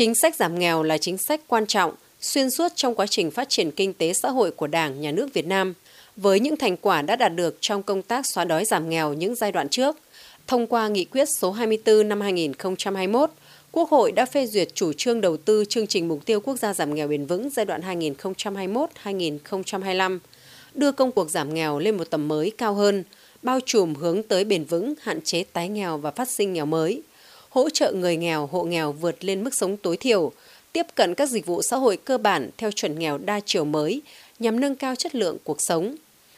Chính sách giảm nghèo là chính sách quan trọng, xuyên suốt trong quá trình phát triển kinh tế xã hội của Đảng, Nhà nước Việt Nam. Với những thành quả đã đạt được trong công tác xóa đói giảm nghèo những giai đoạn trước, thông qua nghị quyết số 24 năm 2021, Quốc hội đã phê duyệt chủ trương đầu tư chương trình mục tiêu quốc gia giảm nghèo bền vững giai đoạn 2021-2025, đưa công cuộc giảm nghèo lên một tầm mới cao hơn, bao trùm hướng tới bền vững, hạn chế tái nghèo và phát sinh nghèo mới, hỗ trợ người nghèo, hộ nghèo vượt lên mức sống tối thiểu, tiếp cận các dịch vụ xã hội cơ bản theo chuẩn nghèo đa chiều mới nhằm nâng cao chất lượng cuộc sống.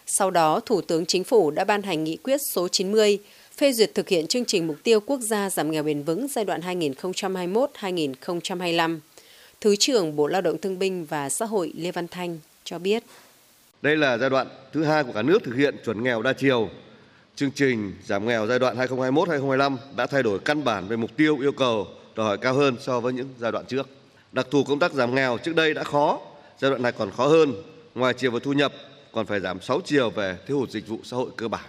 Sau đó, Thủ tướng Chính phủ đã ban hành nghị quyết số 90 phê duyệt thực hiện chương trình mục tiêu quốc gia giảm nghèo bền vững giai đoạn 2021-2025. Thứ trưởng Bộ Lao động Thương binh và Xã hội Lê Văn Thanh cho biết. Đây là giai đoạn thứ hai của cả nước thực hiện chuẩn nghèo đa chiều. Chương trình giảm nghèo giai đoạn 2021-2025 đã thay đổi căn bản về mục tiêu yêu cầu đòi hỏi cao hơn so với những giai đoạn trước. Đặc thù công tác giảm nghèo trước đây đã khó, giai đoạn này còn khó hơn. Ngoài chiều về thu nhập, còn phải giảm 6 chiều về thiếu hụt dịch vụ xã hội cơ bản.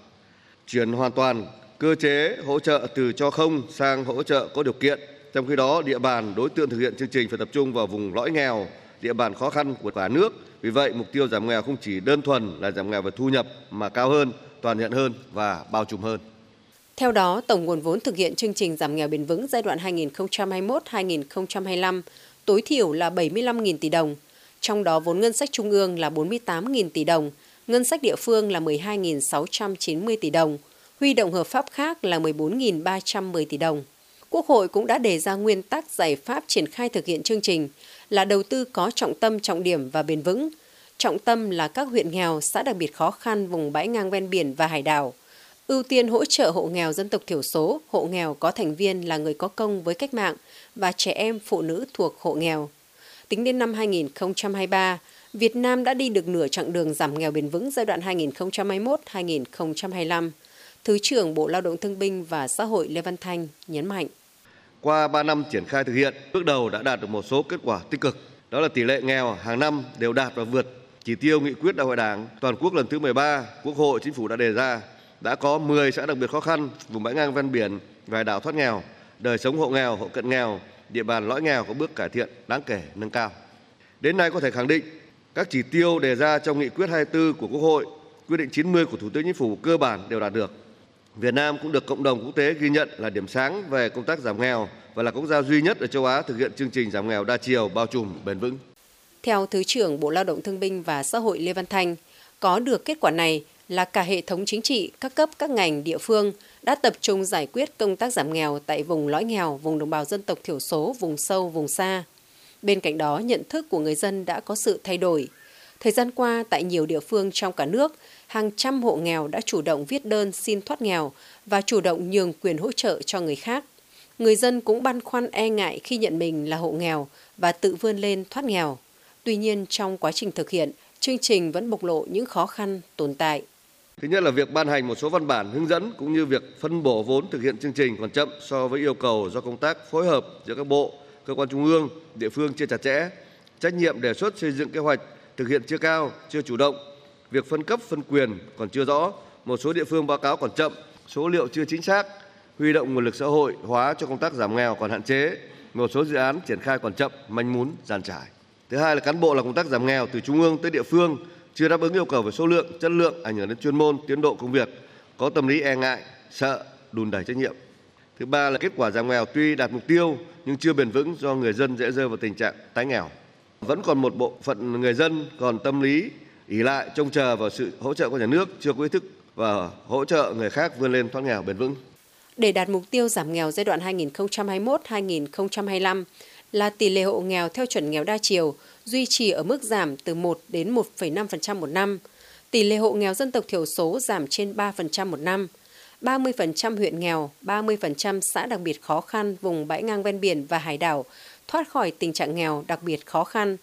Chuyển hoàn toàn cơ chế hỗ trợ từ cho không sang hỗ trợ có điều kiện. Trong khi đó, địa bàn đối tượng thực hiện chương trình phải tập trung vào vùng lõi nghèo, địa bàn khó khăn của cả nước. Vì vậy, mục tiêu giảm nghèo không chỉ đơn thuần là giảm nghèo về thu nhập mà cao hơn, toàn diện hơn và bao trùm hơn. Theo đó, tổng nguồn vốn thực hiện chương trình giảm nghèo bền vững giai đoạn 2021-2025 tối thiểu là 75.000 tỷ đồng, trong đó vốn ngân sách trung ương là 48.000 tỷ đồng, ngân sách địa phương là 12.690 tỷ đồng, huy động hợp pháp khác là 14.310 tỷ đồng. Quốc hội cũng đã đề ra nguyên tắc giải pháp triển khai thực hiện chương trình là đầu tư có trọng tâm trọng điểm và bền vững. Trọng tâm là các huyện nghèo, xã đặc biệt khó khăn vùng bãi ngang ven biển và hải đảo. Ưu tiên hỗ trợ hộ nghèo dân tộc thiểu số, hộ nghèo có thành viên là người có công với cách mạng và trẻ em phụ nữ thuộc hộ nghèo. Tính đến năm 2023, Việt Nam đã đi được nửa chặng đường giảm nghèo bền vững giai đoạn 2021-2025. Thứ trưởng Bộ Lao động Thương binh và Xã hội Lê Văn Thanh nhấn mạnh. Qua 3 năm triển khai thực hiện, bước đầu đã đạt được một số kết quả tích cực. Đó là tỷ lệ nghèo hàng năm đều đạt và vượt chỉ tiêu nghị quyết đại hội đảng toàn quốc lần thứ 13, Quốc hội Chính phủ đã đề ra. Đã có 10 xã đặc biệt khó khăn, vùng bãi ngang ven biển và đảo thoát nghèo, đời sống hộ nghèo, hộ cận nghèo, địa bàn lõi nghèo có bước cải thiện đáng kể nâng cao. Đến nay có thể khẳng định các chỉ tiêu đề ra trong nghị quyết 24 của Quốc hội, quyết định 90 của Thủ tướng Chính phủ cơ bản đều đạt được. Việt Nam cũng được cộng đồng quốc tế ghi nhận là điểm sáng về công tác giảm nghèo và là quốc gia duy nhất ở châu Á thực hiện chương trình giảm nghèo đa chiều bao trùm bền vững. Theo Thứ trưởng Bộ Lao động Thương binh và Xã hội Lê Văn Thanh, có được kết quả này là cả hệ thống chính trị, các cấp, các ngành, địa phương đã tập trung giải quyết công tác giảm nghèo tại vùng lõi nghèo, vùng đồng bào dân tộc thiểu số, vùng sâu, vùng xa. Bên cạnh đó, nhận thức của người dân đã có sự thay đổi. Thời gian qua, tại nhiều địa phương trong cả nước, hàng trăm hộ nghèo đã chủ động viết đơn xin thoát nghèo và chủ động nhường quyền hỗ trợ cho người khác. Người dân cũng băn khoăn e ngại khi nhận mình là hộ nghèo và tự vươn lên thoát nghèo. Tuy nhiên, trong quá trình thực hiện, chương trình vẫn bộc lộ những khó khăn tồn tại. Thứ nhất là việc ban hành một số văn bản hướng dẫn cũng như việc phân bổ vốn thực hiện chương trình còn chậm so với yêu cầu do công tác phối hợp giữa các bộ, cơ quan trung ương, địa phương chưa chặt chẽ, trách nhiệm đề xuất xây dựng kế hoạch thực hiện chưa cao, chưa chủ động, việc phân cấp phân quyền còn chưa rõ, một số địa phương báo cáo còn chậm, số liệu chưa chính xác, huy động nguồn lực xã hội hóa cho công tác giảm nghèo còn hạn chế, một số dự án triển khai còn chậm, manh mún, giàn trải. Thứ hai là cán bộ làm công tác giảm nghèo từ trung ương tới địa phương chưa đáp ứng yêu cầu về số lượng, chất lượng, ảnh hưởng đến chuyên môn, tiến độ công việc, có tâm lý e ngại, sợ, đùn đẩy trách nhiệm. Thứ ba là kết quả giảm nghèo tuy đạt mục tiêu nhưng chưa bền vững do người dân dễ rơi vào tình trạng tái nghèo. Vẫn còn một bộ phận người dân còn tâm lý ỉ lại trông chờ vào sự hỗ trợ của nhà nước, chưa có ý thức và hỗ trợ người khác vươn lên thoát nghèo bền vững. Để đạt mục tiêu giảm nghèo giai đoạn 2021-2025 là tỷ lệ hộ nghèo theo chuẩn nghèo đa chiều duy trì ở mức giảm từ 1 đến 1,5% một năm. Tỷ lệ hộ nghèo dân tộc thiểu số giảm trên 3% một năm. 30% huyện nghèo, 30% xã đặc biệt khó khăn vùng bãi ngang ven biển và hải đảo thoát khỏi tình trạng nghèo đặc biệt khó khăn.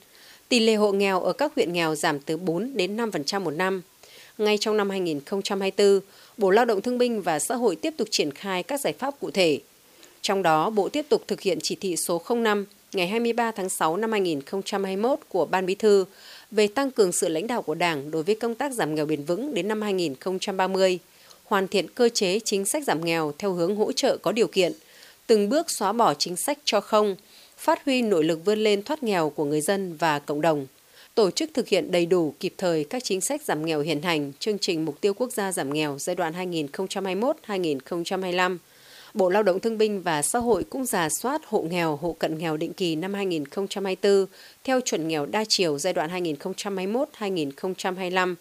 Tỷ lệ hộ nghèo ở các huyện nghèo giảm từ 4 đến 5% một năm. Ngay trong năm 2024, Bộ Lao động Thương binh và Xã hội tiếp tục triển khai các giải pháp cụ thể. Trong đó, Bộ tiếp tục thực hiện chỉ thị số 05 ngày 23 tháng 6 năm 2021 của Ban Bí thư về tăng cường sự lãnh đạo của Đảng đối với công tác giảm nghèo bền vững đến năm 2030, hoàn thiện cơ chế chính sách giảm nghèo theo hướng hỗ trợ có điều kiện, từng bước xóa bỏ chính sách cho không, phát huy nội lực vươn lên thoát nghèo của người dân và cộng đồng, tổ chức thực hiện đầy đủ kịp thời các chính sách giảm nghèo hiện hành, chương trình mục tiêu quốc gia giảm nghèo giai đoạn 2021-2025. Bộ Lao động Thương binh và Xã hội cũng giả soát hộ nghèo, hộ cận nghèo định kỳ năm 2024 theo chuẩn nghèo đa chiều giai đoạn 2021-2025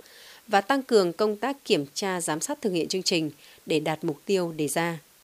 và tăng cường công tác kiểm tra giám sát thực hiện chương trình để đạt mục tiêu đề ra.